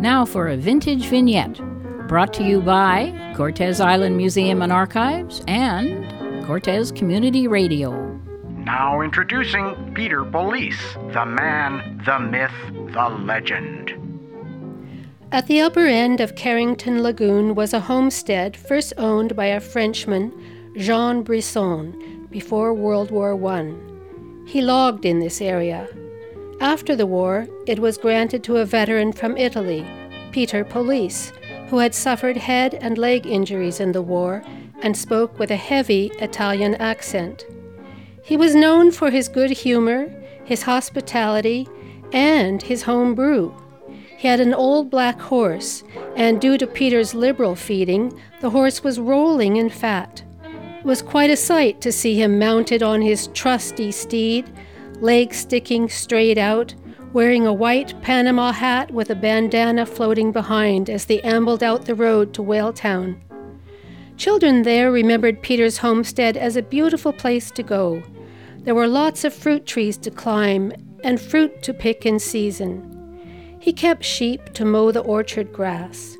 now for a vintage vignette brought to you by Cortes Island Museum and Archives and Cortes Community Radio. Now introducing Peter Police, the man, the myth, the legend. At the upper end of Carrington Lagoon was a homestead first owned by a Frenchman, Jean Brisson, before World War I. He logged in this area. After the war, it was granted to a veteran from Italy, Peter Police, who had suffered head and leg injuries in the war and spoke with a heavy Italian accent. He was known for his good humor, his hospitality, and his home brew. He had an old black horse, and due to Peter's liberal feeding, the horse was rolling in fat. It was quite a sight to see him mounted on his trusty steed, legs sticking straight out, wearing a white Panama hat with a bandana floating behind as they ambled out the road to Whaletown. Children there remembered Peter's homestead as a beautiful place to go. There were lots of fruit trees to climb and fruit to pick in season. He kept sheep to mow the orchard grass.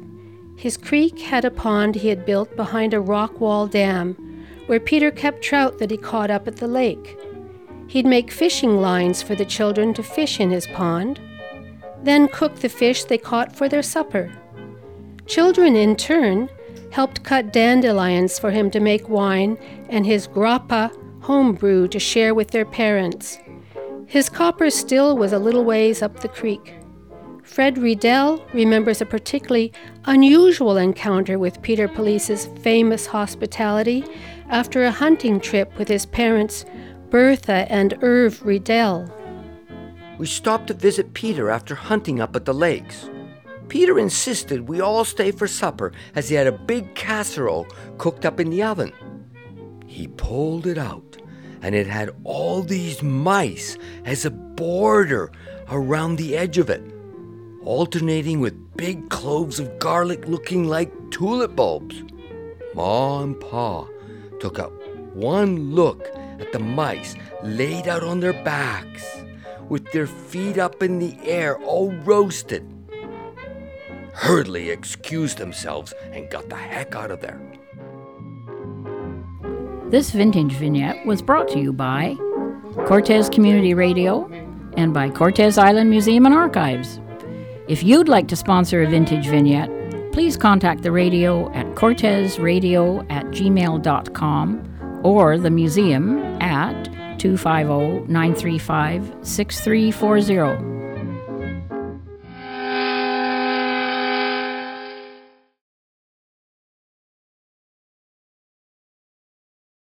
His creek had a pond he had built behind a rock wall dam, where Peter kept trout that he caught up at the lake. He'd make fishing lines for the children to fish in his pond, then cook the fish they caught for their supper. Children, in turn, helped cut dandelions for him to make wine and his grappa home brew to share with their parents. His copper still was a little ways up the creek. Fred Riedel remembers a particularly unusual encounter with Peter Police's famous hospitality after a hunting trip with his parents Bertha and Irv Riedel. We stopped to visit Peter after hunting up at the lakes. Peter insisted we all stay for supper as he had a big casserole cooked up in the oven. He pulled it out, and it had all these mice as a border around the edge of it, alternating with big cloves of garlic looking like tulip bulbs. Ma and Pa took a one look at the mice laid out on their backs, with their feet up in the air, all roasted. Hurriedly excused themselves and got the heck out of there. This vintage vignette was brought to you by Cortes Community Radio and by Cortes Island Museum and Archives. If you'd like to sponsor a vintage vignette, please contact the radio at cortesradio at gmail.com or the museum at 250 935 6340.